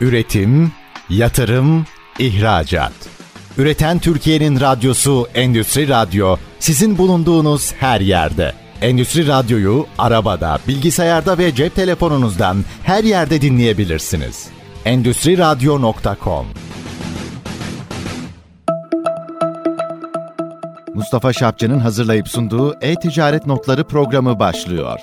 Üretim, yatırım, ihracat. Üreten Türkiye'nin radyosu Endüstri Radyo sizin bulunduğunuz her yerde. Endüstri Radyo'yu arabada, bilgisayarda ve cep telefonunuzdan her yerde dinleyebilirsiniz. Endüstri Radyo.com Mustafa Şapçı'nın hazırlayıp sunduğu E-Ticaret Notları programı başlıyor.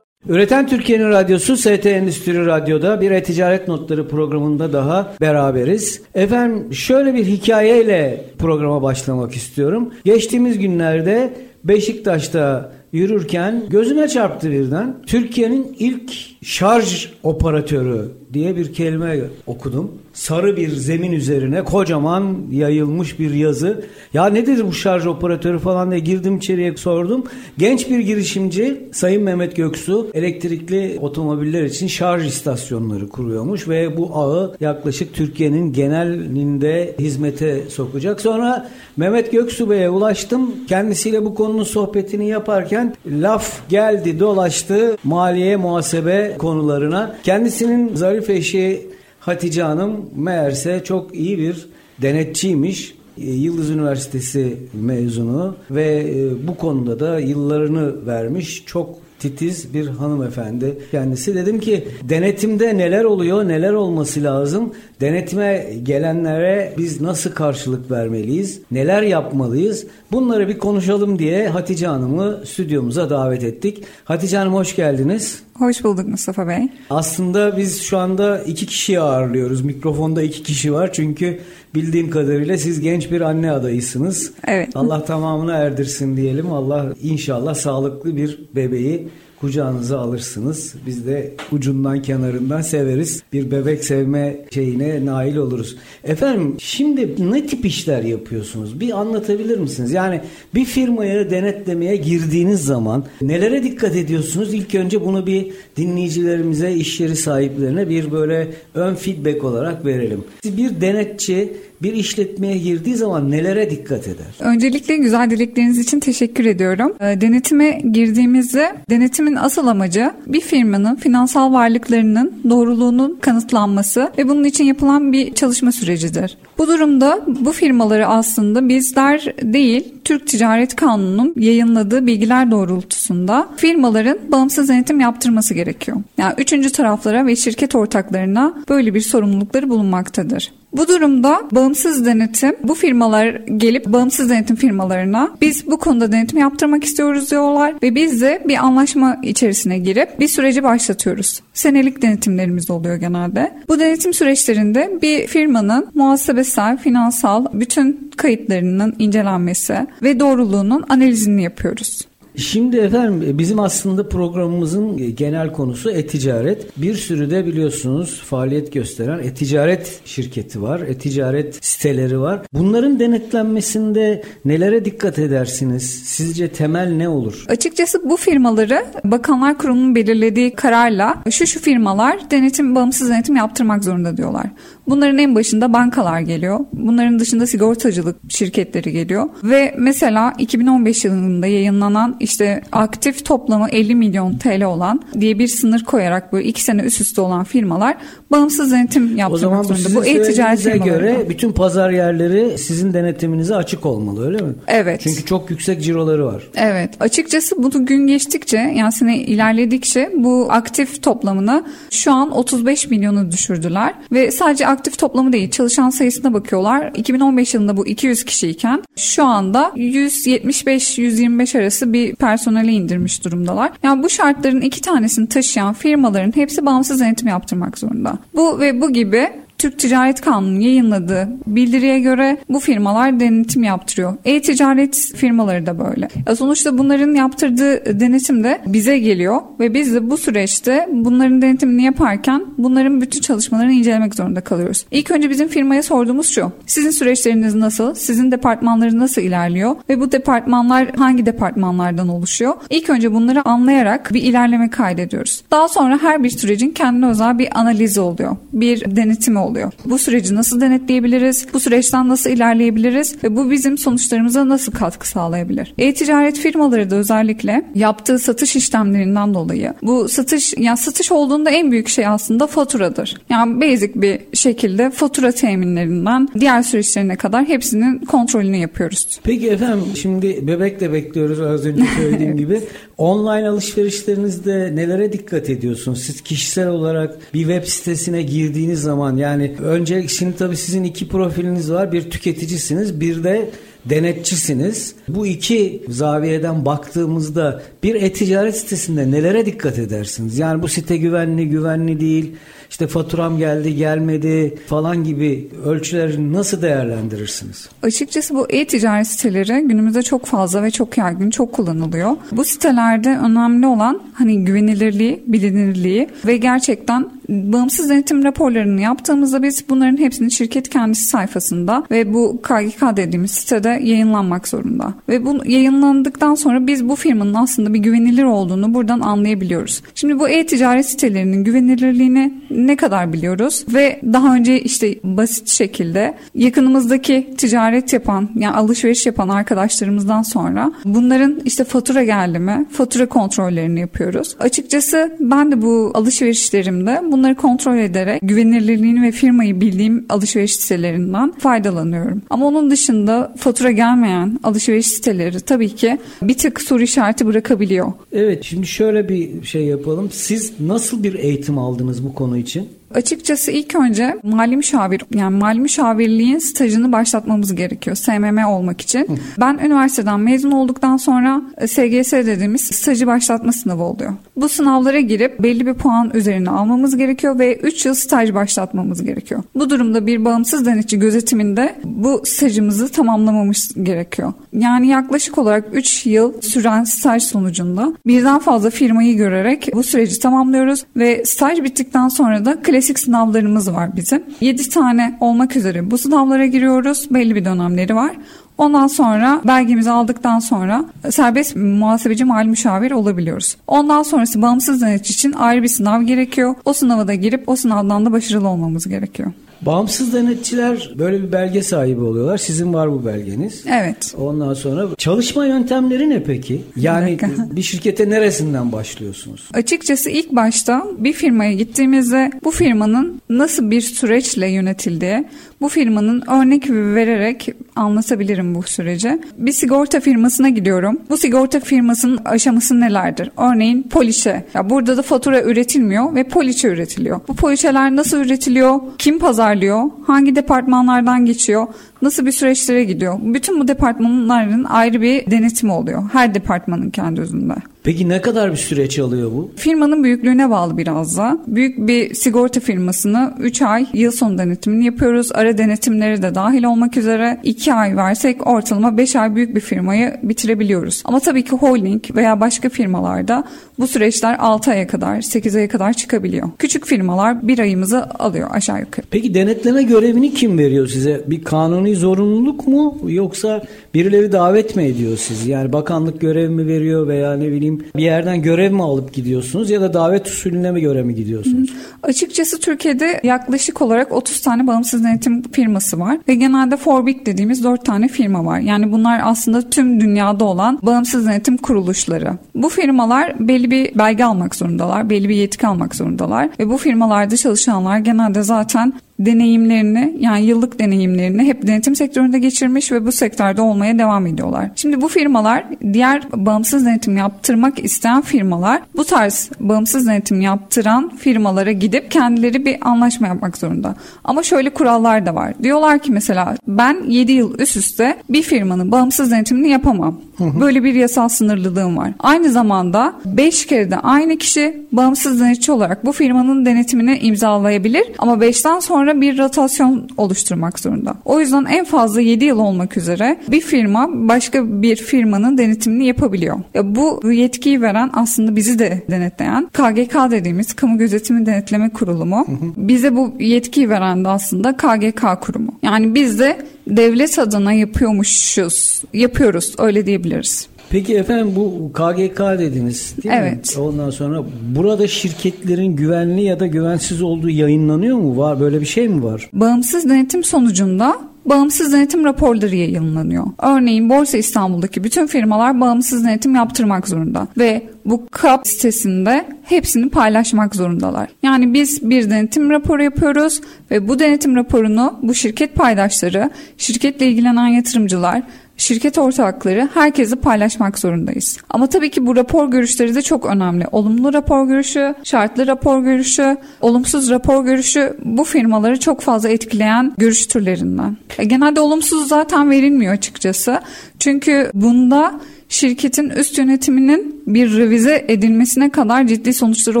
Üreten Türkiye'nin radyosu ST Endüstri Radyo'da bir e-ticaret notları programında daha beraberiz. Efendim şöyle bir hikayeyle programa başlamak istiyorum. Geçtiğimiz günlerde Beşiktaş'ta yürürken gözüme çarptı birden. Türkiye'nin ilk şarj operatörü diye bir kelime okudum. Sarı bir zemin üzerine kocaman yayılmış bir yazı. Ya nedir bu şarj operatörü falan diye girdim içeriye sordum. Genç bir girişimci Sayın Mehmet Göksu elektrikli otomobiller için şarj istasyonları kuruyormuş ve bu ağı yaklaşık Türkiye'nin genelinde hizmete sokacak. Sonra Mehmet Göksu Bey'e ulaştım. Kendisiyle bu konunun sohbetini yaparken laf geldi dolaştı maliye muhasebe konularına. Kendisinin zarif eşi Hatice Hanım meğerse çok iyi bir denetçiymiş. E, Yıldız Üniversitesi mezunu ve e, bu konuda da yıllarını vermiş. Çok titiz bir hanımefendi kendisi. Dedim ki denetimde neler oluyor, neler olması lazım? Denetime gelenlere biz nasıl karşılık vermeliyiz? Neler yapmalıyız? Bunları bir konuşalım diye Hatice Hanım'ı stüdyomuza davet ettik. Hatice Hanım hoş geldiniz. Hoş bulduk Mustafa Bey. Aslında biz şu anda iki kişiyi ağırlıyoruz. Mikrofonda iki kişi var çünkü bildiğim kadarıyla siz genç bir anne adayısınız. Evet. Allah tamamını erdirsin diyelim. Allah inşallah sağlıklı bir bebeği kucağınıza alırsınız. Biz de ucundan kenarından severiz. Bir bebek sevme şeyine nail oluruz. Efendim şimdi ne tip işler yapıyorsunuz? Bir anlatabilir misiniz? Yani bir firmaya denetlemeye girdiğiniz zaman nelere dikkat ediyorsunuz? İlk önce bunu bir dinleyicilerimize, iş yeri sahiplerine bir böyle ön feedback olarak verelim. Bir denetçi bir işletmeye girdiği zaman nelere dikkat eder? Öncelikle güzel dilekleriniz için teşekkür ediyorum. Ee, denetime girdiğimizde denetimin asıl amacı bir firmanın finansal varlıklarının doğruluğunun kanıtlanması ve bunun için yapılan bir çalışma sürecidir. Bu durumda bu firmaları aslında bizler değil Türk Ticaret Kanunu'nun yayınladığı bilgiler doğrultusunda firmaların bağımsız denetim yaptırması gerekiyor. Yani üçüncü taraflara ve şirket ortaklarına böyle bir sorumlulukları bulunmaktadır. Bu durumda bağımsız denetim bu firmalar gelip bağımsız denetim firmalarına biz bu konuda denetim yaptırmak istiyoruz diyorlar ve biz de bir anlaşma içerisine girip bir süreci başlatıyoruz. Senelik denetimlerimiz oluyor genelde. Bu denetim süreçlerinde bir firmanın muhasebesel, finansal bütün kayıtlarının incelenmesi ve doğruluğunun analizini yapıyoruz. Şimdi efendim bizim aslında programımızın genel konusu e-ticaret. Bir sürü de biliyorsunuz faaliyet gösteren e-ticaret şirketi var. E-ticaret siteleri var. Bunların denetlenmesinde nelere dikkat edersiniz? Sizce temel ne olur? Açıkçası bu firmaları Bakanlar Kurulu'nun belirlediği kararla şu şu firmalar denetim bağımsız denetim yaptırmak zorunda diyorlar. Bunların en başında bankalar geliyor. Bunların dışında sigortacılık şirketleri geliyor. Ve mesela 2015 yılında yayınlanan işte aktif toplamı 50 milyon TL olan diye bir sınır koyarak böyle iki sene üst üste olan firmalar bağımsız denetim yaptırmak o zaman bu zorunda. Bu e-ticaret göre bütün pazar yerleri sizin denetiminize açık olmalı öyle mi? Evet. Çünkü çok yüksek ciroları var. Evet. Açıkçası bu gün geçtikçe yani sene ilerledikçe bu aktif toplamını şu an 35 milyonu düşürdüler ve sadece aktif toplamı değil çalışan sayısına bakıyorlar. 2015 yılında bu 200 kişiyken şu anda 175-125 arası bir personele indirmiş durumdalar. Yani bu şartların iki tanesini taşıyan firmaların hepsi bağımsız denetim yaptırmak zorunda. Bu ve bu gibi Türk Ticaret Kanunu yayınladığı bildiriye göre bu firmalar denetim yaptırıyor. E-ticaret firmaları da böyle. Sonuçta bunların yaptırdığı denetim de bize geliyor ve biz de bu süreçte bunların denetimini yaparken bunların bütün çalışmalarını incelemek zorunda kalıyoruz. İlk önce bizim firmaya sorduğumuz şu. Sizin süreçleriniz nasıl? Sizin departmanlarınız nasıl ilerliyor? Ve bu departmanlar hangi departmanlardan oluşuyor? İlk önce bunları anlayarak bir ilerleme kaydediyoruz. Daha sonra her bir sürecin kendine özel bir analizi oluyor. Bir denetimi oluyor. Bu süreci nasıl denetleyebiliriz? Bu süreçten nasıl ilerleyebiliriz? Ve bu bizim sonuçlarımıza nasıl katkı sağlayabilir? E-ticaret firmaları da özellikle yaptığı satış işlemlerinden dolayı bu satış yani satış olduğunda en büyük şey aslında faturadır. Yani basic bir şekilde fatura teminlerinden diğer süreçlerine kadar hepsinin kontrolünü yapıyoruz. Peki efendim şimdi bebekle bekliyoruz az önce söylediğim gibi. Online alışverişlerinizde nelere dikkat ediyorsunuz? Siz kişisel olarak bir web sitesine girdiğiniz zaman yani önce şimdi tabii sizin iki profiliniz var. Bir tüketicisiniz bir de denetçisiniz. Bu iki zaviyeden baktığımızda bir e-ticaret sitesinde nelere dikkat edersiniz? Yani bu site güvenli, güvenli değil işte faturam geldi gelmedi falan gibi ölçüleri nasıl değerlendirirsiniz? Açıkçası bu e-ticaret siteleri günümüzde çok fazla ve çok yaygın, çok kullanılıyor. Bu sitelerde önemli olan hani güvenilirliği, bilinirliği ve gerçekten bağımsız denetim raporlarını yaptığımızda biz bunların hepsini şirket kendisi sayfasında ve bu KGK dediğimiz sitede yayınlanmak zorunda. Ve bu yayınlandıktan sonra biz bu firmanın aslında bir güvenilir olduğunu buradan anlayabiliyoruz. Şimdi bu e-ticaret sitelerinin güvenilirliğini ne kadar biliyoruz ve daha önce işte basit şekilde yakınımızdaki ticaret yapan yani alışveriş yapan arkadaşlarımızdan sonra bunların işte fatura geldi mi fatura kontrollerini yapıyoruz. Açıkçası ben de bu alışverişlerimde bunları kontrol ederek güvenilirliğini ve firmayı bildiğim alışveriş sitelerinden faydalanıyorum. Ama onun dışında fatura gelmeyen alışveriş siteleri tabii ki bir tık soru işareti bırakabiliyor. Evet şimdi şöyle bir şey yapalım. Siz nasıl bir eğitim aldınız bu konu için? için Açıkçası ilk önce mali müşavir yani mali müşavirliğin stajını başlatmamız gerekiyor SMM olmak için. Hı. Ben üniversiteden mezun olduktan sonra SGS dediğimiz stajı başlatma sınavı oluyor. Bu sınavlara girip belli bir puan üzerine almamız gerekiyor ve 3 yıl staj başlatmamız gerekiyor. Bu durumda bir bağımsız denetçi gözetiminde bu stajımızı tamamlamamız gerekiyor. Yani yaklaşık olarak 3 yıl süren staj sonucunda birden fazla firmayı görerek bu süreci tamamlıyoruz ve staj bittikten sonra da klasik sınavlarımız var bizim. 7 tane olmak üzere bu sınavlara giriyoruz. Belli bir dönemleri var. Ondan sonra belgemizi aldıktan sonra serbest muhasebeci mali müşavir olabiliyoruz. Ondan sonrası bağımsız denetçi için ayrı bir sınav gerekiyor. O sınava da girip o sınavdan da başarılı olmamız gerekiyor. Bağımsız denetçiler böyle bir belge sahibi oluyorlar. Sizin var bu belgeniz. Evet. Ondan sonra çalışma yöntemleri ne peki? Yani bir şirkete neresinden başlıyorsunuz? Açıkçası ilk başta bir firmaya gittiğimizde bu firmanın nasıl bir süreçle yönetildiği, bu firmanın örnek vererek anlatabilirim bu süreci. Bir sigorta firmasına gidiyorum. Bu sigorta firmasının aşaması nelerdir? Örneğin poliçe. Ya burada da fatura üretilmiyor ve poliçe üretiliyor. Bu poliçeler nasıl üretiliyor? Kim pazarlıyor? Hangi departmanlardan geçiyor? Nasıl bir süreçlere gidiyor? Bütün bu departmanların ayrı bir denetimi oluyor. Her departmanın kendi özünde. Peki ne kadar bir süreç alıyor bu? Firmanın büyüklüğüne bağlı biraz da. Büyük bir sigorta firmasını 3 ay yıl sonu denetimini yapıyoruz. Ara denetimleri de dahil olmak üzere 2 ay versek ortalama 5 ay büyük bir firmayı bitirebiliyoruz. Ama tabii ki holding veya başka firmalarda bu süreçler 6 aya kadar 8 aya kadar çıkabiliyor. Küçük firmalar bir ayımızı alıyor aşağı yukarı. Peki denetleme görevini kim veriyor size? Bir kanuni zorunluluk mu yoksa birileri davet mi ediyor sizi? Yani bakanlık görev mi veriyor veya ne bileyim bir yerden görev mi alıp gidiyorsunuz ya da davet usulüne mi göre mi gidiyorsunuz? Hı. Açıkçası Türkiye'de yaklaşık olarak 30 tane bağımsız denetim firması var ve genelde Forbit dediğimiz 4 tane firma var. Yani bunlar aslında tüm dünyada olan bağımsız denetim kuruluşları. Bu firmalar belli bir belge almak zorundalar, belli bir yetki almak zorundalar ve bu firmalarda çalışanlar genelde zaten deneyimlerini yani yıllık deneyimlerini hep denetim sektöründe geçirmiş ve bu sektörde olmaya devam ediyorlar. Şimdi bu firmalar diğer bağımsız denetim yaptırmak isteyen firmalar bu tarz bağımsız denetim yaptıran firmalara gidip kendileri bir anlaşma yapmak zorunda. Ama şöyle kurallar da var. Diyorlar ki mesela ben 7 yıl üst üste bir firmanın bağımsız denetimini yapamam. Böyle bir yasal sınırlılığım var. Aynı zamanda 5 kere de aynı kişi bağımsız denetçi olarak bu firmanın denetimini imzalayabilir ama 5'ten sonra bir rotasyon oluşturmak zorunda. O yüzden en fazla 7 yıl olmak üzere bir firma başka bir firmanın denetimini yapabiliyor. Ya bu yetkiyi veren aslında bizi de denetleyen KGK dediğimiz Kamu Gözetimi Denetleme Kurulumu. Bize bu yetkiyi veren de aslında KGK kurumu. Yani biz de devlet adına yapıyormuşuz. Yapıyoruz öyle diyebiliriz. Peki efendim bu KGK dediniz değil evet. mi? Ondan sonra burada şirketlerin güvenli ya da güvensiz olduğu yayınlanıyor mu? Var böyle bir şey mi var? Bağımsız denetim sonucunda bağımsız denetim raporları yayınlanıyor. Örneğin Borsa İstanbul'daki bütün firmalar bağımsız denetim yaptırmak zorunda ve bu KAP sitesinde hepsini paylaşmak zorundalar. Yani biz bir denetim raporu yapıyoruz ve bu denetim raporunu bu şirket paydaşları, şirketle ilgilenen yatırımcılar, şirket ortakları herkese paylaşmak zorundayız. Ama tabii ki bu rapor görüşleri de çok önemli. Olumlu rapor görüşü, şartlı rapor görüşü, olumsuz rapor görüşü bu firmaları çok fazla etkileyen görüş türlerinden. E, genelde olumsuz zaten verilmiyor açıkçası. Çünkü bunda şirketin üst yönetiminin bir revize edilmesine kadar ciddi sonuçları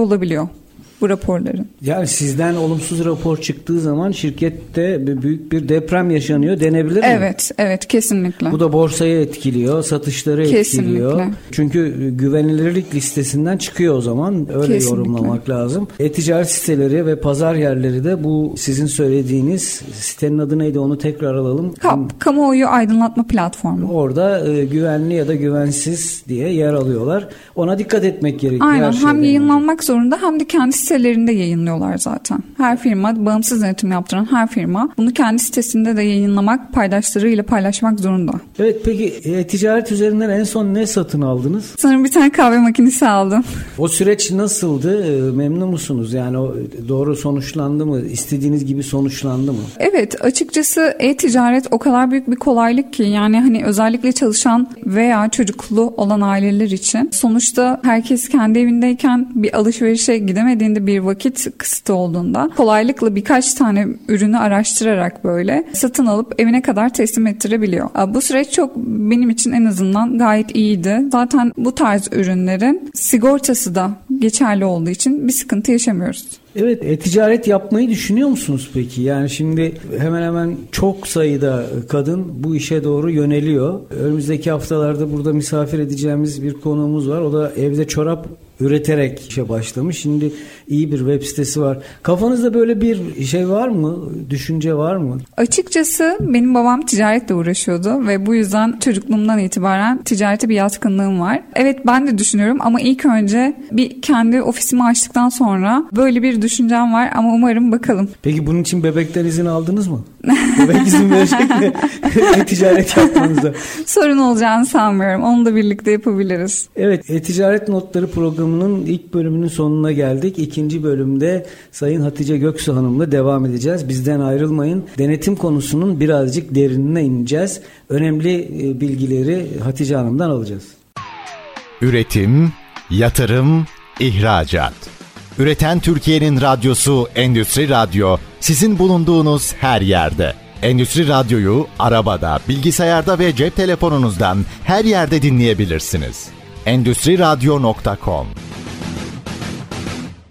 olabiliyor bu raporların. Yani sizden olumsuz rapor çıktığı zaman şirkette büyük bir deprem yaşanıyor denebilir mi? Evet, evet kesinlikle. Bu da borsayı etkiliyor, satışları kesinlikle. etkiliyor. Çünkü güvenilirlik listesinden çıkıyor o zaman. Öyle kesinlikle. yorumlamak lazım. E-ticaret siteleri ve pazar yerleri de bu sizin söylediğiniz sitenin adı neydi onu tekrar alalım. KAP, Kamuoyu Aydınlatma Platformu. Orada e, güvenli ya da güvensiz diye yer alıyorlar. Ona dikkat etmek gerekiyor. Aynen. Hem yayınlanmak zorunda hem de kendisi sitelerinde yayınlıyorlar zaten. Her firma, bağımsız denetim yaptıran her firma bunu kendi sitesinde de yayınlamak, paydaşlarıyla paylaşmak zorunda. Evet peki e, ticaret üzerinden en son ne satın aldınız? Sanırım bir tane kahve makinesi aldım. O süreç nasıldı? E, memnun musunuz? Yani o doğru sonuçlandı mı? İstediğiniz gibi sonuçlandı mı? Evet açıkçası e-ticaret o kadar büyük bir kolaylık ki yani hani özellikle çalışan veya çocuklu olan aileler için sonuçta herkes kendi evindeyken bir alışverişe gidemediğinde elinde bir vakit kısıtı olduğunda kolaylıkla birkaç tane ürünü araştırarak böyle satın alıp evine kadar teslim ettirebiliyor. Bu süreç çok benim için en azından gayet iyiydi. Zaten bu tarz ürünlerin sigortası da geçerli olduğu için bir sıkıntı yaşamıyoruz. Evet, e-ticaret yapmayı düşünüyor musunuz peki? Yani şimdi hemen hemen çok sayıda kadın bu işe doğru yöneliyor. Önümüzdeki haftalarda burada misafir edeceğimiz bir konuğumuz var. O da evde çorap üreterek işe başlamış. Şimdi iyi bir web sitesi var. Kafanızda böyle bir şey var mı? Düşünce var mı? Açıkçası benim babam ticaretle uğraşıyordu ve bu yüzden çocukluğumdan itibaren ticarete bir yatkınlığım var. Evet ben de düşünüyorum ama ilk önce bir kendi ofisimi açtıktan sonra böyle bir düşüncem var ama umarım bakalım. Peki bunun için bebekten izin aldınız mı? Bebek izin verecek mi? e-ticaret yapmanıza. Sorun olacağını sanmıyorum. Onu da birlikte yapabiliriz. Evet, e-ticaret notları programının ilk bölümünün sonuna geldik. İkinci bölümde Sayın Hatice Göksu Hanım'la devam edeceğiz. Bizden ayrılmayın. Denetim konusunun birazcık derinine ineceğiz. Önemli e, bilgileri Hatice Hanım'dan alacağız. Üretim, yatırım, ihracat. Üreten Türkiye'nin radyosu Endüstri Radyo sizin bulunduğunuz her yerde. Endüstri Radyo'yu arabada, bilgisayarda ve cep telefonunuzdan her yerde dinleyebilirsiniz. Endüstri Radyo.com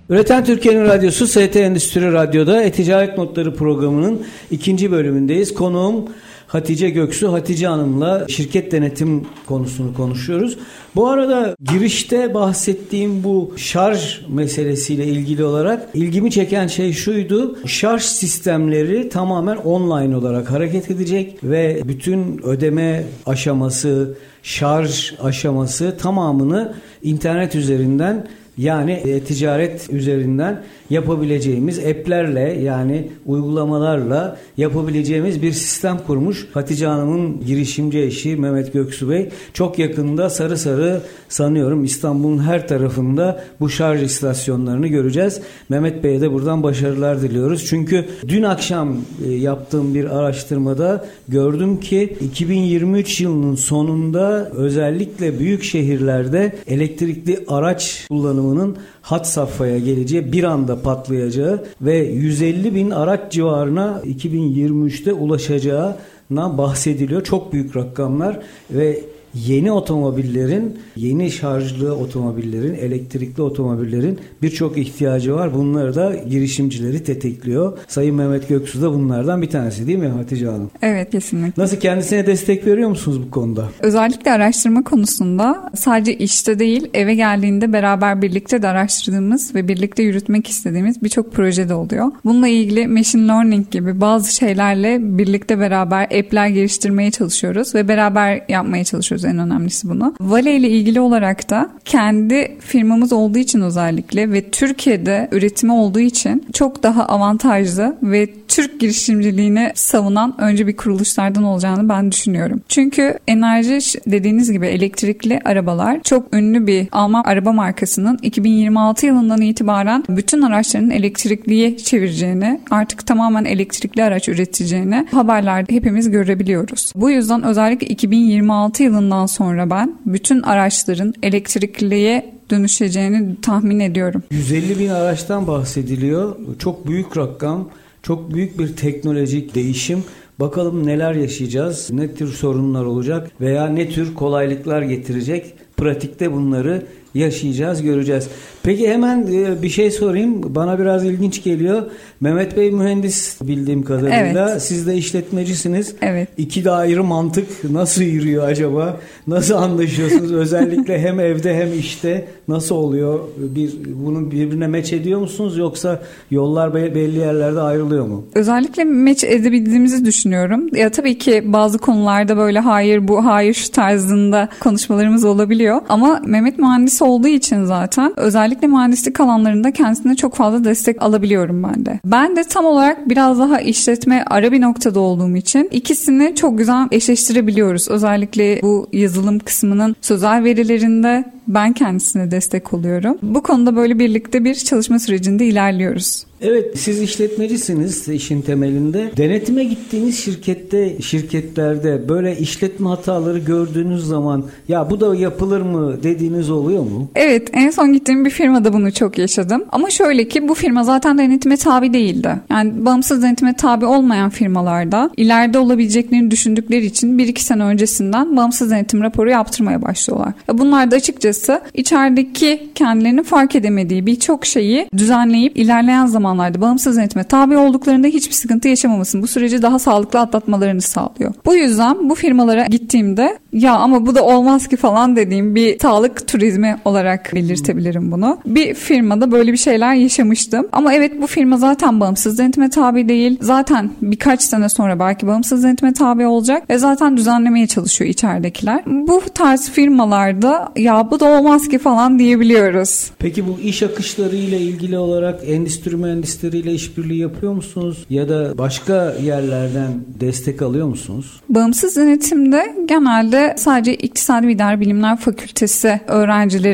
Üreten Türkiye'nin radyosu ST Endüstri Radyo'da E-Ticaret Notları programının ikinci bölümündeyiz. Konuğum Hatice Göksu. Hatice Hanım'la şirket denetim konusunu konuşuyoruz. Bu arada girişte bahsettiğim bu şarj meselesiyle ilgili olarak ilgimi çeken şey şuydu. Şarj sistemleri tamamen online olarak hareket edecek ve bütün ödeme aşaması, şarj aşaması tamamını internet üzerinden yani e, ticaret üzerinden yapabileceğimiz app'lerle yani uygulamalarla yapabileceğimiz bir sistem kurmuş. Hatice Hanım'ın girişimci eşi Mehmet Göksu Bey çok yakında sarı sarı sanıyorum İstanbul'un her tarafında bu şarj istasyonlarını göreceğiz. Mehmet Bey'e de buradan başarılar diliyoruz. Çünkü dün akşam e, yaptığım bir araştırmada gördüm ki 2023 yılının sonunda özellikle büyük şehirlerde elektrikli araç kullanımının hat safhaya geleceği, bir anda patlayacağı ve 150 bin araç civarına 2023'te ulaşacağına bahsediliyor. Çok büyük rakamlar ve yeni otomobillerin, yeni şarjlı otomobillerin, elektrikli otomobillerin birçok ihtiyacı var. Bunları da girişimcileri tetikliyor. Sayın Mehmet Göksu da bunlardan bir tanesi değil mi Hatice Hanım? Evet kesinlikle. Nasıl kendisine destek veriyor musunuz bu konuda? Özellikle araştırma konusunda sadece işte değil eve geldiğinde beraber birlikte de araştırdığımız ve birlikte yürütmek istediğimiz birçok projede oluyor. Bununla ilgili machine learning gibi bazı şeylerle birlikte beraber app'ler geliştirmeye çalışıyoruz ve beraber yapmaya çalışıyoruz yapıyoruz en önemlisi bunu. Vale ile ilgili olarak da kendi firmamız olduğu için özellikle ve Türkiye'de üretimi olduğu için çok daha avantajlı ve Türk girişimciliğini savunan önce bir kuruluşlardan olacağını ben düşünüyorum. Çünkü enerji dediğiniz gibi elektrikli arabalar çok ünlü bir Alman araba markasının 2026 yılından itibaren bütün araçlarının elektrikliye çevireceğini, artık tamamen elektrikli araç üreteceğini haberlerde hepimiz görebiliyoruz. Bu yüzden özellikle 2026 yılından sonra ben bütün araçların elektrikliye dönüşeceğini tahmin ediyorum. 150 bin araçtan bahsediliyor. Çok büyük rakam, çok büyük bir teknolojik değişim. Bakalım neler yaşayacağız, ne tür sorunlar olacak veya ne tür kolaylıklar getirecek. Pratikte bunları yaşayacağız, göreceğiz. Peki hemen e, bir şey sorayım. Bana biraz ilginç geliyor. Mehmet Bey mühendis bildiğim kadarıyla. Evet. Siz de işletmecisiniz. Evet. İki de ayrı mantık nasıl yürüyor acaba? Nasıl anlaşıyorsunuz? Özellikle hem evde hem işte nasıl oluyor? Bir bunu birbirine meç ediyor musunuz yoksa yollar belli yerlerde ayrılıyor mu? Özellikle meç edebildiğimizi düşünüyorum. Ya tabii ki bazı konularda böyle hayır bu hayır şu tarzında konuşmalarımız olabiliyor. Ama Mehmet mühendis olduğu için zaten özellikle mühendislik alanlarında kendisine çok fazla destek alabiliyorum ben de. Ben de tam olarak biraz daha işletme ara bir noktada olduğum için ikisini çok güzel eşleştirebiliyoruz. Özellikle bu yazılım kısmının sözel verilerinde ben kendisine destek oluyorum. Bu konuda böyle birlikte bir çalışma sürecinde ilerliyoruz. Evet siz işletmecisiniz işin temelinde. Denetime gittiğiniz şirkette şirketlerde böyle işletme hataları gördüğünüz zaman ya bu da yapılır mı dediğiniz oluyor mu? Evet en son gittiğim bir firmada bunu çok yaşadım. Ama şöyle ki bu firma zaten denetime tabi değildi. Yani bağımsız denetime tabi olmayan firmalarda ileride olabileceklerini düşündükleri için bir iki sene öncesinden bağımsız denetim raporu yaptırmaya başlıyorlar. Bunlar da açıkçası içerideki kendilerini fark edemediği birçok şeyi düzenleyip ilerleyen zaman zamanlarda bağımsız denetime tabi olduklarında hiçbir sıkıntı yaşamamasını, bu süreci daha sağlıklı atlatmalarını sağlıyor. Bu yüzden bu firmalara gittiğimde ya ama bu da olmaz ki falan dediğim bir sağlık turizmi olarak belirtebilirim bunu. Bir firmada böyle bir şeyler yaşamıştım. Ama evet bu firma zaten bağımsız denetime tabi değil. Zaten birkaç sene sonra belki bağımsız denetime tabi olacak ve zaten düzenlemeye çalışıyor içeridekiler. Bu tarz firmalarda ya bu da olmaz ki falan diyebiliyoruz. Peki bu iş akışları ile ilgili olarak endüstri mühendisleriyle işbirliği yapıyor musunuz? Ya da başka yerlerden destek alıyor musunuz? Bağımsız denetimde genelde sadece İktisadi ve İdari Bilimler Fakültesi öğrencileri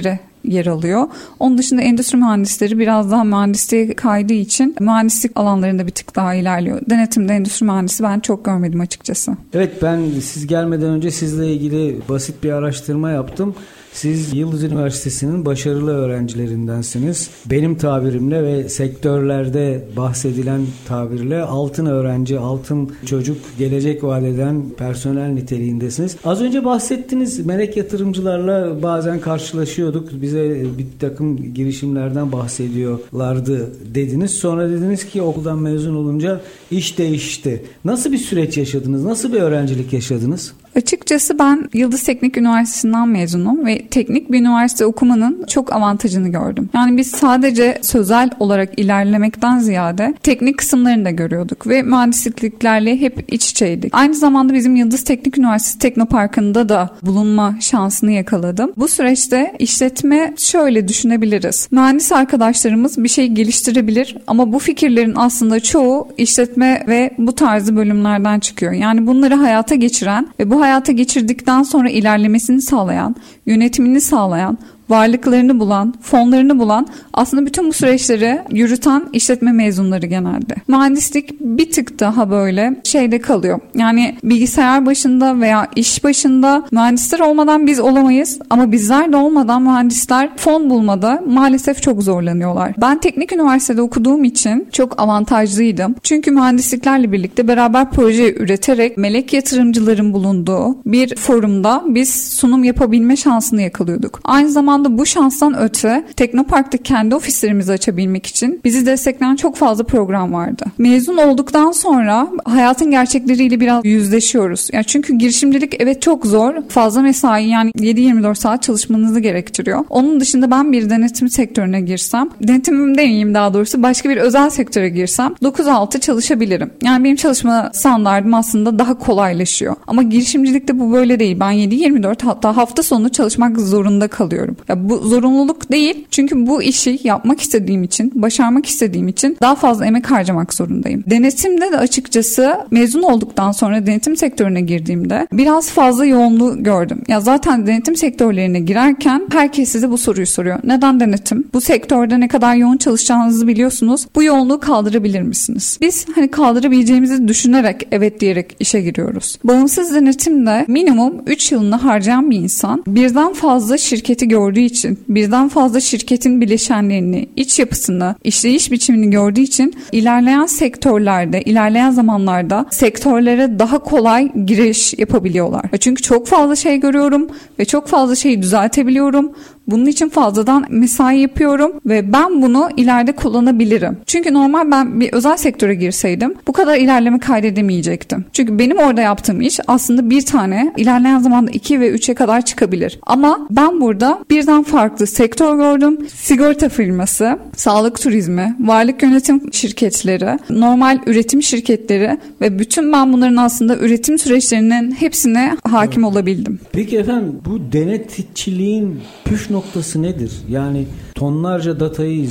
yer alıyor. Onun dışında endüstri mühendisleri biraz daha mühendisliğe kaydığı için mühendislik alanlarında bir tık daha ilerliyor. Denetimde endüstri mühendisi ben çok görmedim açıkçası. Evet ben siz gelmeden önce sizle ilgili basit bir araştırma yaptım. Siz Yıldız Üniversitesi'nin başarılı öğrencilerindensiniz. Benim tabirimle ve sektörlerde bahsedilen tabirle altın öğrenci, altın çocuk, gelecek vadeden personel niteliğindesiniz. Az önce bahsettiniz melek yatırımcılarla bazen karşılaşıyorduk. Bize bir takım girişimlerden bahsediyorlardı dediniz. Sonra dediniz ki okuldan mezun olunca iş değişti. Nasıl bir süreç yaşadınız? Nasıl bir öğrencilik yaşadınız? Açıkçası ben Yıldız Teknik Üniversitesi'nden mezunum ve teknik bir üniversite okumanın çok avantajını gördüm. Yani biz sadece sözel olarak ilerlemekten ziyade teknik kısımlarını da görüyorduk ve mühendisliklerle hep iç içeydik. Aynı zamanda bizim Yıldız Teknik Üniversitesi Teknoparkı'nda da bulunma şansını yakaladım. Bu süreçte işletme şöyle düşünebiliriz. Mühendis arkadaşlarımız bir şey geliştirebilir ama bu fikirlerin aslında çoğu işletme ve bu tarzı bölümlerden çıkıyor. Yani bunları hayata geçiren ve bu hayata geçirdikten sonra ilerlemesini sağlayan, yönetimini sağlayan, varlıklarını bulan, fonlarını bulan aslında bütün bu süreçleri yürüten işletme mezunları genelde. Mühendislik bir tık daha böyle şeyde kalıyor. Yani bilgisayar başında veya iş başında mühendisler olmadan biz olamayız ama bizler de olmadan mühendisler fon bulmada maalesef çok zorlanıyorlar. Ben teknik üniversitede okuduğum için çok avantajlıydım. Çünkü mühendisliklerle birlikte beraber proje üreterek melek yatırımcıların bulunduğu bir forumda biz sunum yapabilme şansını yakalıyorduk. Aynı zamanda anda bu şanstan öte Teknopark'ta kendi ofislerimizi açabilmek için bizi destekleyen çok fazla program vardı. Mezun olduktan sonra hayatın gerçekleriyle biraz yüzleşiyoruz. Yani çünkü girişimcilik evet çok zor. Fazla mesai yani 7-24 saat çalışmanızı gerektiriyor. Onun dışında ben bir denetim sektörüne girsem, denetimim demeyeyim daha doğrusu başka bir özel sektöre girsem 9-6 çalışabilirim. Yani benim çalışma standardım aslında daha kolaylaşıyor. Ama girişimcilikte bu böyle değil. Ben 7-24 hatta hafta sonu çalışmak zorunda kalıyorum. Ya bu zorunluluk değil. Çünkü bu işi yapmak istediğim için, başarmak istediğim için daha fazla emek harcamak zorundayım. Denetimde de açıkçası mezun olduktan sonra denetim sektörüne girdiğimde biraz fazla yoğunluğu gördüm. Ya zaten denetim sektörlerine girerken herkes size bu soruyu soruyor. Neden denetim? Bu sektörde ne kadar yoğun çalışacağınızı biliyorsunuz. Bu yoğunluğu kaldırabilir misiniz? Biz hani kaldırabileceğimizi düşünerek evet diyerek işe giriyoruz. Bağımsız denetimde minimum 3 yılını harcayan bir insan birden fazla şirketi gördüğü için, birden fazla şirketin bileşenlerini, iç yapısını, işleyiş biçimini gördüğü için ilerleyen sektörlerde, ilerleyen zamanlarda sektörlere daha kolay giriş yapabiliyorlar. Çünkü çok fazla şey görüyorum ve çok fazla şeyi düzeltebiliyorum. Bunun için fazladan mesai yapıyorum ve ben bunu ileride kullanabilirim. Çünkü normal ben bir özel sektöre girseydim bu kadar ilerleme kaydedemeyecektim. Çünkü benim orada yaptığım iş aslında bir tane ilerleyen zamanda 2 ve 3'e kadar çıkabilir. Ama ben burada birden farklı sektör gördüm. Sigorta firması, sağlık turizmi, varlık yönetim şirketleri, normal üretim şirketleri ve bütün ben bunların aslında üretim süreçlerinin hepsine hakim olabildim. Peki efendim bu denetçiliğin püf noktası nedir? Yani tonlarca datayı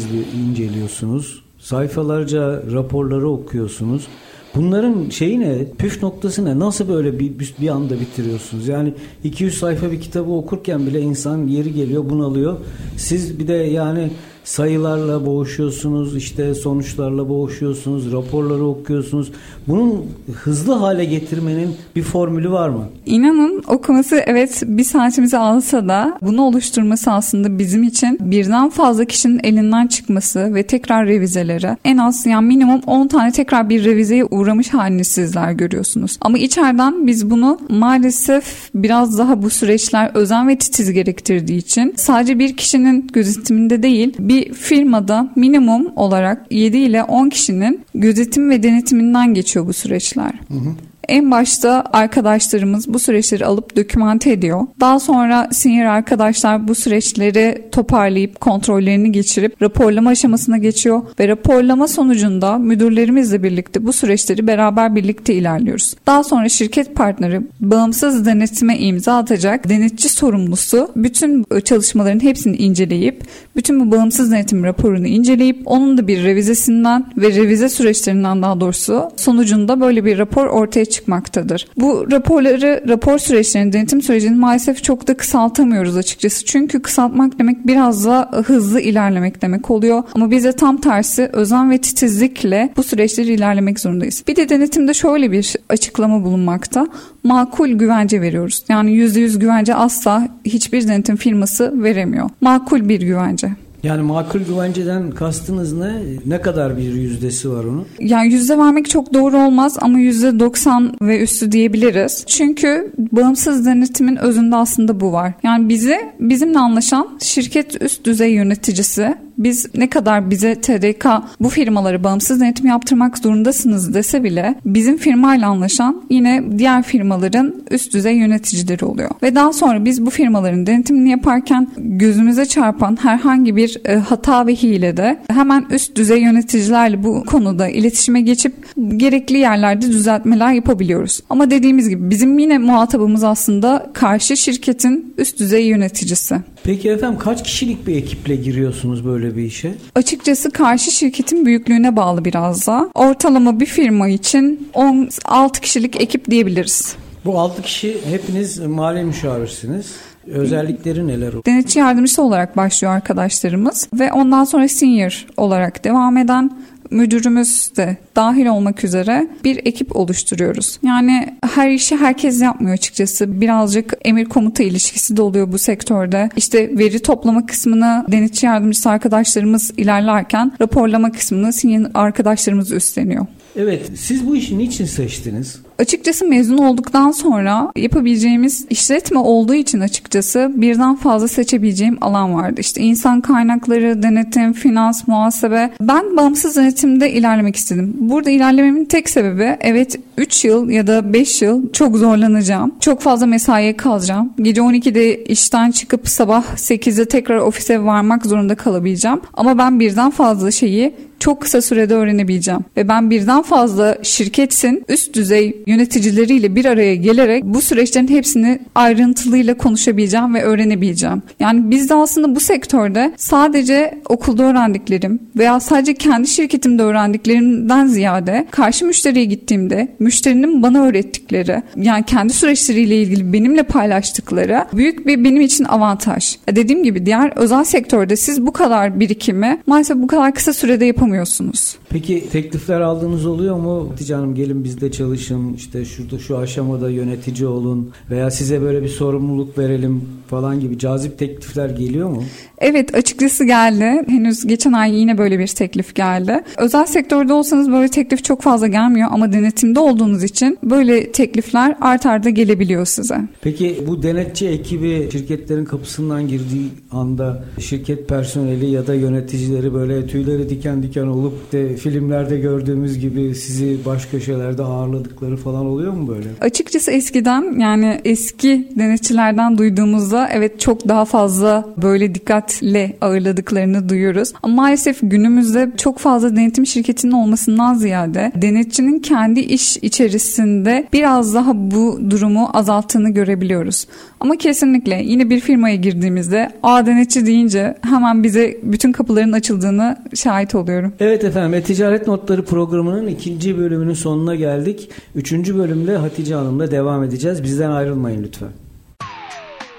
inceliyorsunuz. Sayfalarca raporları okuyorsunuz. Bunların şeyi ne? Püf noktası ne? Nasıl böyle bir, bir anda bitiriyorsunuz? Yani 200 sayfa bir kitabı okurken bile insan yeri geliyor bunalıyor. Siz bir de yani sayılarla boğuşuyorsunuz, işte sonuçlarla boğuşuyorsunuz, raporları okuyorsunuz. Bunun hızlı hale getirmenin bir formülü var mı? İnanın okuması evet bir saatimizi alsa da bunu oluşturması aslında bizim için birden fazla kişinin elinden çıkması ve tekrar revizeleri en az yani minimum 10 tane tekrar bir revizeye uğramış halini sizler görüyorsunuz. Ama içeriden biz bunu maalesef biraz daha bu süreçler özen ve titiz gerektirdiği için sadece bir kişinin gözetiminde değil bir firmada minimum olarak 7 ile 10 kişinin gözetim ve denetiminden geçiyor bu süreçler. Hı hı. En başta arkadaşlarımız bu süreçleri alıp dokümante ediyor. Daha sonra senior arkadaşlar bu süreçleri toparlayıp kontrollerini geçirip raporlama aşamasına geçiyor ve raporlama sonucunda müdürlerimizle birlikte bu süreçleri beraber birlikte ilerliyoruz. Daha sonra şirket partneri bağımsız denetime imza atacak denetçi sorumlusu bütün çalışmaların hepsini inceleyip bütün bu bağımsız denetim raporunu inceleyip onun da bir revizesinden ve revize süreçlerinden daha doğrusu sonucunda böyle bir rapor ortaya çıkmaktadır. Bu raporları, rapor süreçlerini, denetim sürecini maalesef çok da kısaltamıyoruz açıkçası. Çünkü kısaltmak demek biraz da hızlı ilerlemek demek oluyor. Ama biz de tam tersi özen ve titizlikle bu süreçleri ilerlemek zorundayız. Bir de denetimde şöyle bir açıklama bulunmakta. Makul güvence veriyoruz. Yani %100 güvence asla hiçbir denetim firması veremiyor. Makul bir güvence. Yani makul güvenceden kastınız ne? Ne kadar bir yüzdesi var onun? Yani yüzde vermek çok doğru olmaz ama yüzde 90 ve üstü diyebiliriz. Çünkü bağımsız denetimin özünde aslında bu var. Yani bizi bizimle anlaşan şirket üst düzey yöneticisi biz ne kadar bize TDK bu firmaları bağımsız denetim yaptırmak zorundasınız dese bile bizim firmayla anlaşan yine diğer firmaların üst düzey yöneticileri oluyor. Ve daha sonra biz bu firmaların denetimini yaparken gözümüze çarpan herhangi bir e, hata ve hilede hemen üst düzey yöneticilerle bu konuda iletişime geçip gerekli yerlerde düzeltmeler yapabiliyoruz. Ama dediğimiz gibi bizim yine muhatabımız aslında karşı şirketin üst düzey yöneticisi. Peki efendim kaç kişilik bir ekiple giriyorsunuz böyle bir işe? Açıkçası karşı şirketin büyüklüğüne bağlı biraz da. Ortalama bir firma için 16 kişilik ekip diyebiliriz. Bu 6 kişi hepiniz mali müşavirsiniz. Özellikleri neler? Denetçi yardımcısı olarak başlıyor arkadaşlarımız ve ondan sonra senior olarak devam eden müdürümüz de dahil olmak üzere bir ekip oluşturuyoruz. Yani her işi herkes yapmıyor açıkçası. Birazcık emir komuta ilişkisi de oluyor bu sektörde. İşte veri toplama kısmını denetçi yardımcısı arkadaşlarımız ilerlerken raporlama kısmını senior arkadaşlarımız üstleniyor. Evet, siz bu işi niçin seçtiniz? Açıkçası mezun olduktan sonra yapabileceğimiz işletme olduğu için açıkçası birden fazla seçebileceğim alan vardı. İşte insan kaynakları, denetim, finans, muhasebe. Ben bağımsız denetimde ilerlemek istedim. Burada ilerlememin tek sebebi evet 3 yıl ya da 5 yıl çok zorlanacağım. Çok fazla mesaiye kalacağım. Gece 12'de işten çıkıp sabah 8'de tekrar ofise varmak zorunda kalabileceğim. Ama ben birden fazla şeyi çok kısa sürede öğrenebileceğim. Ve ben birden fazla şirketsin üst düzey yöneticileriyle bir araya gelerek bu süreçlerin hepsini ayrıntılıyla konuşabileceğim ve öğrenebileceğim. Yani biz de aslında bu sektörde sadece okulda öğrendiklerim veya sadece kendi şirketimde öğrendiklerimden ziyade karşı müşteriye gittiğimde müşterinin bana öğrettikleri yani kendi süreçleriyle ilgili benimle paylaştıkları büyük bir benim için avantaj. Dediğim gibi diğer özel sektörde siz bu kadar birikimi maalesef bu kadar kısa sürede yapamıyorsunuz yapamıyorsunuz. Peki teklifler aldığınız oluyor mu? Hatice Hanım gelin bizde çalışın, işte şurada şu aşamada yönetici olun veya size böyle bir sorumluluk verelim falan gibi cazip teklifler geliyor mu? Evet açıkçası geldi. Henüz geçen ay yine böyle bir teklif geldi. Özel sektörde olsanız böyle teklif çok fazla gelmiyor ama denetimde olduğunuz için böyle teklifler art arda gelebiliyor size. Peki bu denetçi ekibi şirketlerin kapısından girdiği anda şirket personeli ya da yöneticileri böyle tüyleri diken diken olup de filmlerde gördüğümüz gibi sizi baş köşelerde ağırladıkları falan oluyor mu böyle? Açıkçası eskiden yani eski denetçilerden duyduğumuzda evet çok daha fazla böyle dikkatle ağırladıklarını duyuyoruz. Ama maalesef günümüzde çok fazla denetim şirketinin olmasından ziyade denetçinin kendi iş içerisinde biraz daha bu durumu azalttığını görebiliyoruz. Ama kesinlikle yine bir firmaya girdiğimizde A denetçi deyince hemen bize bütün kapıların açıldığını şahit oluyorum. Evet efendim e-ticaret notları programının ikinci bölümünün sonuna geldik. Üçüncü bölümde Hatice Hanım'la devam edeceğiz. Bizden ayrılmayın lütfen.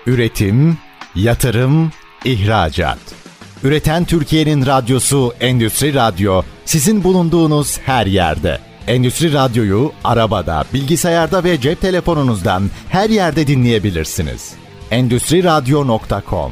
Üretim, yatırım, ihracat. Üreten Türkiye'nin radyosu Endüstri Radyo sizin bulunduğunuz her yerde. Endüstri Radyo'yu arabada, bilgisayarda ve cep telefonunuzdan her yerde dinleyebilirsiniz. Endüstri Radyo.com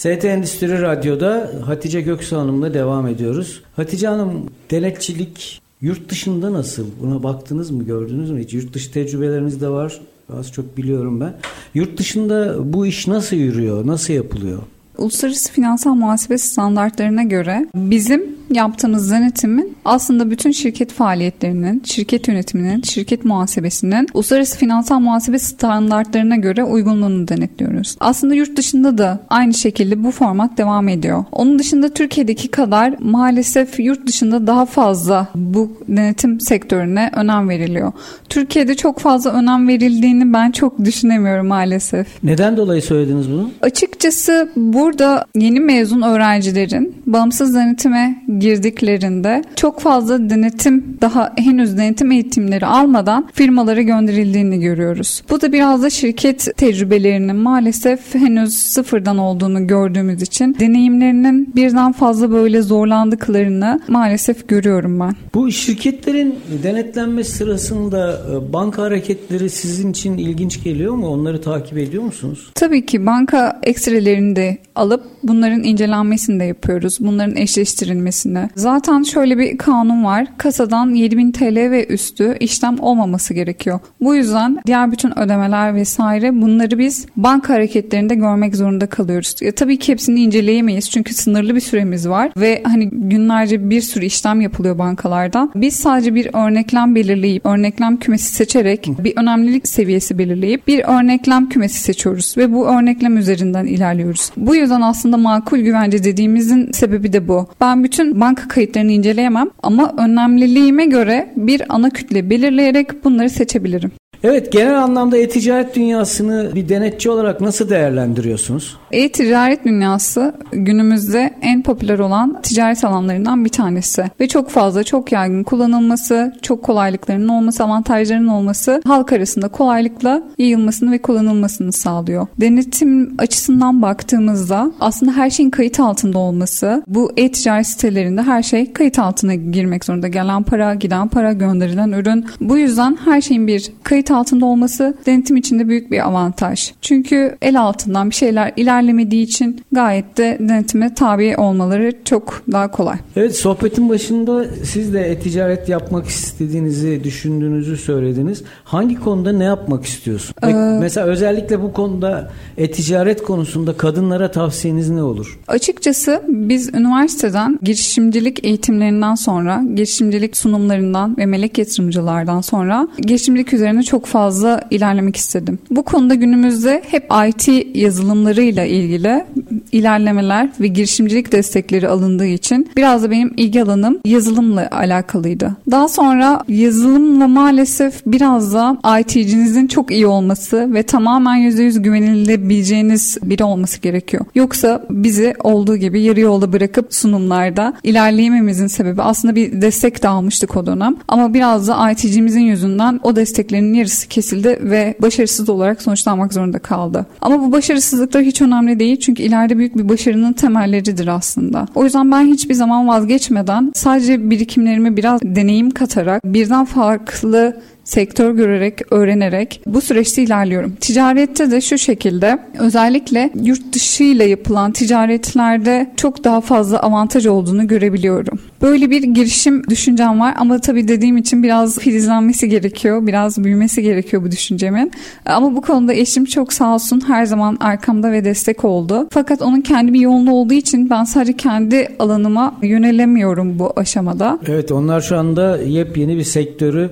ST Endüstri Radyo'da Hatice Göksu Hanım'la devam ediyoruz. Hatice Hanım denetçilik yurt dışında nasıl? Buna baktınız mı gördünüz mü hiç? Yurt dışı tecrübeleriniz de var. Az çok biliyorum ben. Yurt dışında bu iş nasıl yürüyor? Nasıl yapılıyor? Uluslararası finansal muhasebe standartlarına göre bizim yaptığımız denetimin aslında bütün şirket faaliyetlerinin, şirket yönetiminin, şirket muhasebesinin uluslararası finansal muhasebe standartlarına göre uygunluğunu denetliyoruz. Aslında yurt dışında da aynı şekilde bu format devam ediyor. Onun dışında Türkiye'deki kadar maalesef yurt dışında daha fazla bu denetim sektörüne önem veriliyor. Türkiye'de çok fazla önem verildiğini ben çok düşünemiyorum maalesef. Neden dolayı söylediniz bunu? Açıkçası burada yeni mezun öğrencilerin bağımsız denetime girdiklerinde çok fazla denetim daha henüz denetim eğitimleri almadan firmalara gönderildiğini görüyoruz. Bu da biraz da şirket tecrübelerinin maalesef henüz sıfırdan olduğunu gördüğümüz için deneyimlerinin birden fazla böyle zorlandıklarını maalesef görüyorum ben. Bu şirketlerin denetlenme sırasında e, banka hareketleri sizin için ilginç geliyor mu? Onları takip ediyor musunuz? Tabii ki banka ekstrelerini de alıp bunların incelenmesini de yapıyoruz. Bunların eşleştirilmesini içinde. Zaten şöyle bir kanun var. Kasadan 7000 TL ve üstü işlem olmaması gerekiyor. Bu yüzden diğer bütün ödemeler vesaire bunları biz banka hareketlerinde görmek zorunda kalıyoruz. Ya, tabii ki hepsini inceleyemeyiz çünkü sınırlı bir süremiz var ve hani günlerce bir sürü işlem yapılıyor bankalardan. Biz sadece bir örneklem belirleyip örneklem kümesi seçerek bir önemlilik seviyesi belirleyip bir örneklem kümesi seçiyoruz ve bu örneklem üzerinden ilerliyoruz. Bu yüzden aslında makul güvence dediğimizin sebebi de bu. Ben bütün banka kayıtlarını inceleyemem ama önemliliğime göre bir ana kütle belirleyerek bunları seçebilirim. Evet genel anlamda e-ticaret dünyasını bir denetçi olarak nasıl değerlendiriyorsunuz? E-ticaret dünyası günümüzde en popüler olan ticaret alanlarından bir tanesi. Ve çok fazla, çok yaygın kullanılması, çok kolaylıklarının olması, avantajlarının olması halk arasında kolaylıkla yayılmasını ve kullanılmasını sağlıyor. Denetim açısından baktığımızda aslında her şeyin kayıt altında olması, bu e-ticaret sitelerinde her şey kayıt altına girmek zorunda. Gelen para, giden para, gönderilen ürün. Bu yüzden her şeyin bir kayıt kayıt altında olması denetim için de büyük bir avantaj. Çünkü el altından bir şeyler ilerlemediği için gayet de denetime tabi olmaları çok daha kolay. Evet sohbetin başında siz de e-ticaret yapmak istediğinizi düşündüğünüzü söylediniz. Hangi konuda ne yapmak istiyorsun? Ee, Mesela özellikle bu konuda e-ticaret konusunda kadınlara tavsiyeniz ne olur? Açıkçası biz üniversiteden girişimcilik eğitimlerinden sonra, girişimcilik sunumlarından ve melek yatırımcılardan sonra girişimcilik üzerine çok fazla ilerlemek istedim. Bu konuda günümüzde hep IT yazılımlarıyla ilgili ilerlemeler ve girişimcilik destekleri alındığı için biraz da benim ilgi alanım yazılımla alakalıydı. Daha sonra yazılımla maalesef biraz da IT'cinizin çok iyi olması ve tamamen %100 güvenilebileceğiniz biri olması gerekiyor. Yoksa bizi olduğu gibi yarı yolda bırakıp sunumlarda ilerleyememizin sebebi aslında bir destek de almıştık o dönem. Ama biraz da IT'cimizin yüzünden o desteklerin yarısı kesildi ve başarısız olarak sonuçlanmak zorunda kaldı. Ama bu başarısızlıklar hiç önemli değil çünkü ileride büyük bir başarının temelleridir aslında. O yüzden ben hiçbir zaman vazgeçmeden sadece birikimlerimi biraz deneyim katarak birden farklı sektör görerek, öğrenerek bu süreçte ilerliyorum. Ticarette de şu şekilde özellikle yurt dışı ile yapılan ticaretlerde çok daha fazla avantaj olduğunu görebiliyorum. Böyle bir girişim düşüncem var ama tabii dediğim için biraz filizlenmesi gerekiyor, biraz büyümesi gerekiyor bu düşüncemin. Ama bu konuda eşim çok sağ olsun her zaman arkamda ve destek oldu. Fakat onun kendi bir yolunu olduğu için ben sadece kendi alanıma yönelemiyorum bu aşamada. Evet onlar şu anda yepyeni bir sektörü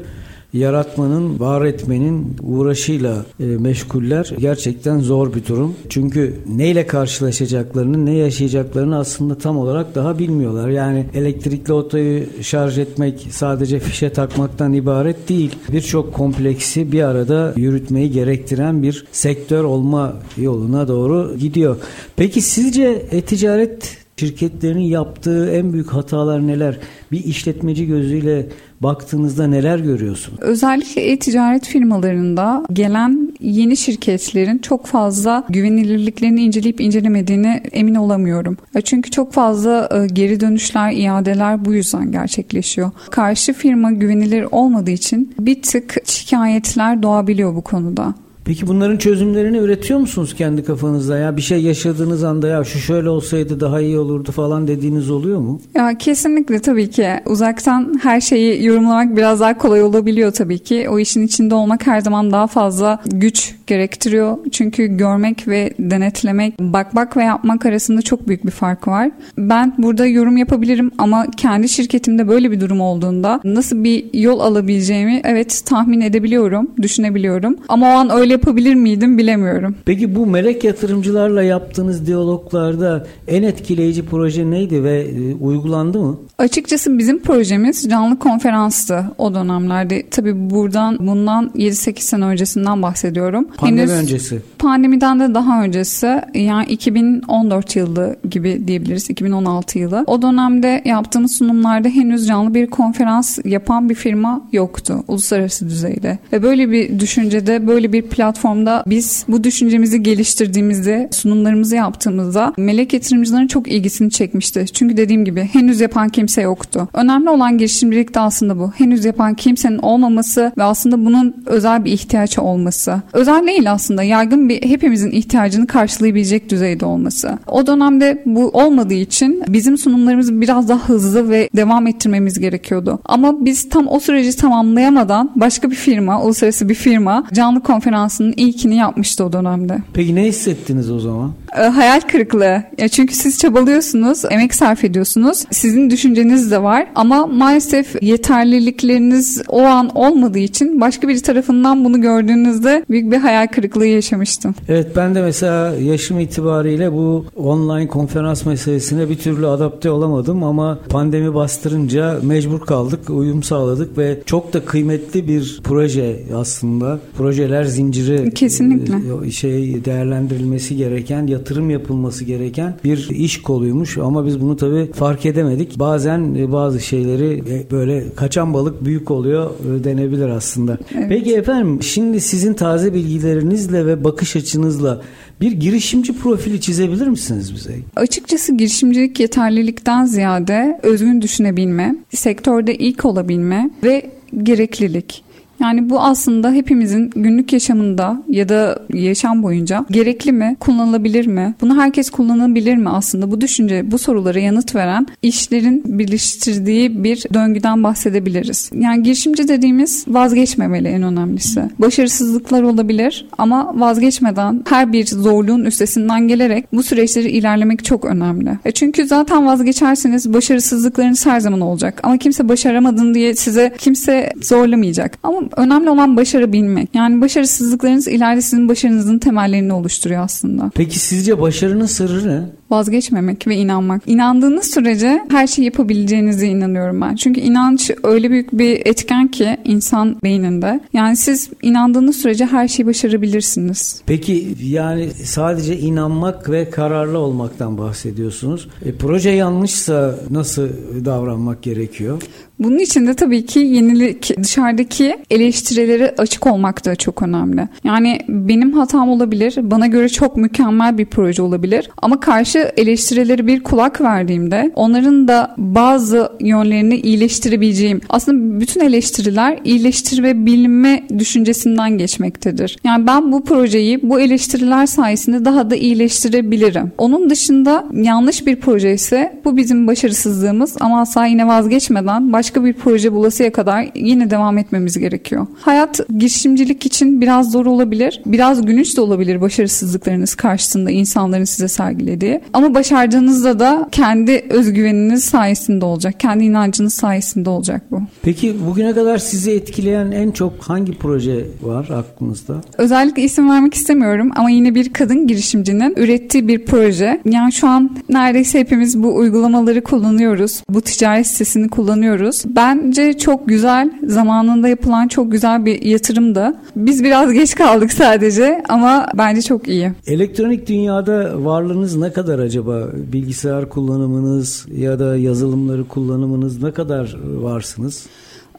yaratmanın, var etmenin uğraşıyla e, meşguller. Gerçekten zor bir durum. Çünkü neyle karşılaşacaklarını, ne yaşayacaklarını aslında tam olarak daha bilmiyorlar. Yani elektrikli otoyu şarj etmek sadece fişe takmaktan ibaret değil. Birçok kompleksi bir arada yürütmeyi gerektiren bir sektör olma yoluna doğru gidiyor. Peki sizce e-ticaret şirketlerinin yaptığı en büyük hatalar neler? Bir işletmeci gözüyle baktığınızda neler görüyorsunuz? Özellikle e-ticaret firmalarında gelen yeni şirketlerin çok fazla güvenilirliklerini inceleyip incelemediğini emin olamıyorum. Çünkü çok fazla e, geri dönüşler, iadeler bu yüzden gerçekleşiyor. Karşı firma güvenilir olmadığı için bir tık şikayetler doğabiliyor bu konuda. Peki bunların çözümlerini üretiyor musunuz kendi kafanızda ya? Bir şey yaşadığınız anda ya şu şöyle olsaydı daha iyi olurdu falan dediğiniz oluyor mu? Ya kesinlikle tabii ki. Uzaktan her şeyi yorumlamak biraz daha kolay olabiliyor tabii ki. O işin içinde olmak her zaman daha fazla güç gerektiriyor. Çünkü görmek ve denetlemek, bakmak ve yapmak arasında çok büyük bir fark var. Ben burada yorum yapabilirim ama kendi şirketimde böyle bir durum olduğunda nasıl bir yol alabileceğimi evet tahmin edebiliyorum, düşünebiliyorum. Ama o an öyle yapabilir miydim bilemiyorum. Peki bu melek yatırımcılarla yaptığınız diyaloglarda en etkileyici proje neydi ve e, uygulandı mı? Açıkçası bizim projemiz canlı konferanstı o dönemlerde. Tabii buradan bundan 7-8 sene öncesinden bahsediyorum. Pandemi Henüz öncesi. Pandemiden de daha öncesi yani 2014 yılı gibi diyebiliriz 2016 yılı. O dönemde yaptığımız sunumlarda henüz canlı bir konferans yapan bir firma yoktu uluslararası düzeyde. Ve böyle bir düşüncede böyle bir platformda biz bu düşüncemizi geliştirdiğimizde sunumlarımızı yaptığımızda melek yatırımcıların çok ilgisini çekmişti. Çünkü dediğim gibi henüz yapan kimse yoktu. Önemli olan girişimcilik de aslında bu. Henüz yapan kimsenin olmaması ve aslında bunun özel bir ihtiyaç olması. Özel değil aslında yaygın bir hepimizin ihtiyacını karşılayabilecek düzeyde olması. O dönemde bu olmadığı için bizim sunumlarımızı biraz daha hızlı ve devam ettirmemiz gerekiyordu. Ama biz tam o süreci tamamlayamadan başka bir firma, uluslararası bir firma canlı konferansının ilkini yapmıştı o dönemde. Peki ne hissettiniz o zaman? E, hayal kırıklığı. Ya çünkü siz çabalıyorsunuz, emek sarf ediyorsunuz. Sizin düşünceniz de var ama maalesef yeterlilikleriniz o an olmadığı için başka bir tarafından bunu gördüğünüzde büyük bir hayal kırıklığı yaşamıştım. Evet ben de mesela yaşım itibariyle bu online konferans meselesine bir türlü adapte olamadım ama pandemi bastırınca mecbur kaldık, uyum sağladık ve çok da kıymetli bir proje aslında. Projeler zinciri kesinlikle e, şey değerlendirilmesi gereken, yatırım yapılması gereken bir iş koluymuş ama biz bunu tabii fark edemedik. Bazen e, bazı şeyleri e, böyle kaçan balık büyük oluyor denebilir aslında. Evet. Peki efendim şimdi sizin taze bilgilerinizle ve bakış açınızla bir girişimci profili çizebilir misiniz bize? Açıkçası girişimcilik yeterlilikten ziyade özgün düşünebilme, sektörde ilk olabilme ve gereklilik. Yani bu aslında hepimizin günlük yaşamında ya da yaşam boyunca gerekli mi, kullanılabilir mi? Bunu herkes kullanabilir mi aslında? Bu düşünce, bu sorulara yanıt veren işlerin birleştirdiği bir döngüden bahsedebiliriz. Yani girişimci dediğimiz vazgeçmemeli en önemlisi. Başarısızlıklar olabilir ama vazgeçmeden her bir zorluğun üstesinden gelerek bu süreçleri ilerlemek çok önemli. E çünkü zaten vazgeçerseniz başarısızlıklarınız her zaman olacak. Ama kimse başaramadın diye size kimse zorlamayacak. Ama önemli olan başarabilmek. Yani başarısızlıklarınız ileride sizin başarınızın temellerini oluşturuyor aslında. Peki sizce başarının sırrı ne? Vazgeçmemek ve inanmak. İnandığınız sürece her şeyi yapabileceğinize inanıyorum ben. Çünkü inanç öyle büyük bir etken ki insan beyninde. Yani siz inandığınız sürece her şeyi başarabilirsiniz. Peki yani sadece inanmak ve kararlı olmaktan bahsediyorsunuz. E, proje yanlışsa nasıl davranmak gerekiyor? Bunun için de tabii ki yenilik dışarıdaki eleştirilere açık olmak da çok önemli. Yani benim hatam olabilir, bana göre çok mükemmel bir proje olabilir ama karşı eleştirileri bir kulak verdiğimde onların da bazı yönlerini iyileştirebileceğim. Aslında bütün eleştiriler iyileştirebilme düşüncesinden geçmektedir. Yani ben bu projeyi bu eleştiriler sayesinde daha da iyileştirebilirim. Onun dışında yanlış bir proje ise bu bizim başarısızlığımız ama asla yine vazgeçmeden başka bir proje bulasıya kadar yine devam etmemiz gerekiyor. Hayat girişimcilik için biraz zor olabilir. Biraz günüç de olabilir başarısızlıklarınız karşısında insanların size sergilediği. Ama başardığınızda da kendi özgüveniniz sayesinde olacak. Kendi inancınız sayesinde olacak bu. Peki bugüne kadar sizi etkileyen en çok hangi proje var aklınızda? Özellikle isim vermek istemiyorum ama yine bir kadın girişimcinin ürettiği bir proje. Yani şu an neredeyse hepimiz bu uygulamaları kullanıyoruz. Bu ticaret sitesini kullanıyoruz. Bence çok güzel, zamanında yapılan çok güzel bir yatırımdı. Biz biraz geç kaldık sadece ama bence çok iyi. Elektronik dünyada varlığınız ne kadar acaba? Bilgisayar kullanımınız ya da yazılımları kullanımınız ne kadar varsınız?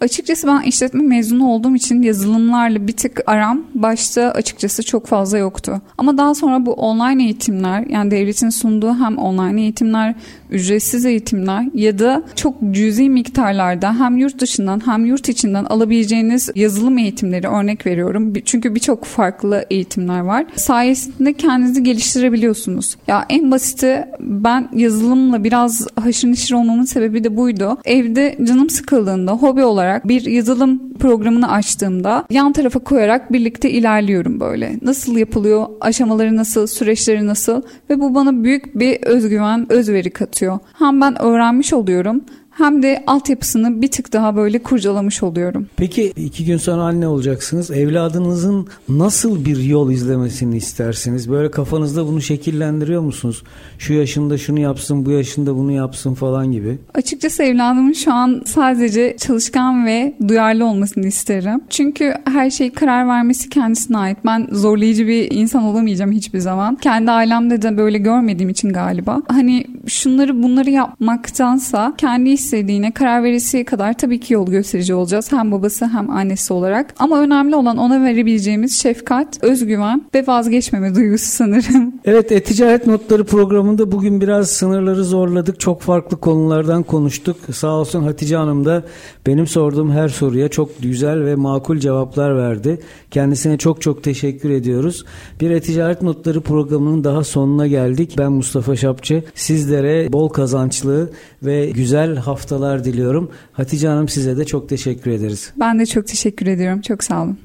Açıkçası ben işletme mezunu olduğum için yazılımlarla bir tık aram başta açıkçası çok fazla yoktu. Ama daha sonra bu online eğitimler yani devletin sunduğu hem online eğitimler, ücretsiz eğitimler ya da çok cüzi miktarlarda hem yurt dışından hem yurt içinden alabileceğiniz yazılım eğitimleri örnek veriyorum. Çünkü birçok farklı eğitimler var. Sayesinde kendinizi geliştirebiliyorsunuz. Ya en basiti ben yazılımla biraz haşır neşir olmamın sebebi de buydu. Evde canım sıkıldığında hobi olarak bir yazılım programını açtığımda yan tarafa koyarak birlikte ilerliyorum böyle. Nasıl yapılıyor, aşamaları nasıl, süreçleri nasıl ve bu bana büyük bir özgüven, özveri katıyor. Hem ben öğrenmiş oluyorum hem de altyapısını bir tık daha böyle kurcalamış oluyorum. Peki iki gün sonra anne olacaksınız. Evladınızın nasıl bir yol izlemesini istersiniz? Böyle kafanızda bunu şekillendiriyor musunuz? Şu yaşında şunu yapsın, bu yaşında bunu yapsın falan gibi. Açıkçası evladımın şu an sadece çalışkan ve duyarlı olmasını isterim. Çünkü her şey karar vermesi kendisine ait. Ben zorlayıcı bir insan olamayacağım hiçbir zaman. Kendi ailemde de böyle görmediğim için galiba. Hani şunları bunları yapmaktansa kendi istediğine karar veresiye kadar tabii ki yol gösterici olacağız. Hem babası hem annesi olarak. Ama önemli olan ona verebileceğimiz şefkat, özgüven ve vazgeçmeme duygusu sanırım. Evet, e-ticaret notları programında bugün biraz sınırları zorladık. Çok farklı konulardan konuştuk. Sağ olsun Hatice Hanım da benim sorduğum her soruya çok güzel ve makul cevaplar verdi. Kendisine çok çok teşekkür ediyoruz. Bir e-ticaret notları programının daha sonuna geldik. Ben Mustafa Şapçı. Sizlere bol kazançlı ve güzel haftalar diliyorum. Hatice Hanım size de çok teşekkür ederiz. Ben de çok teşekkür ediyorum. Çok sağ olun.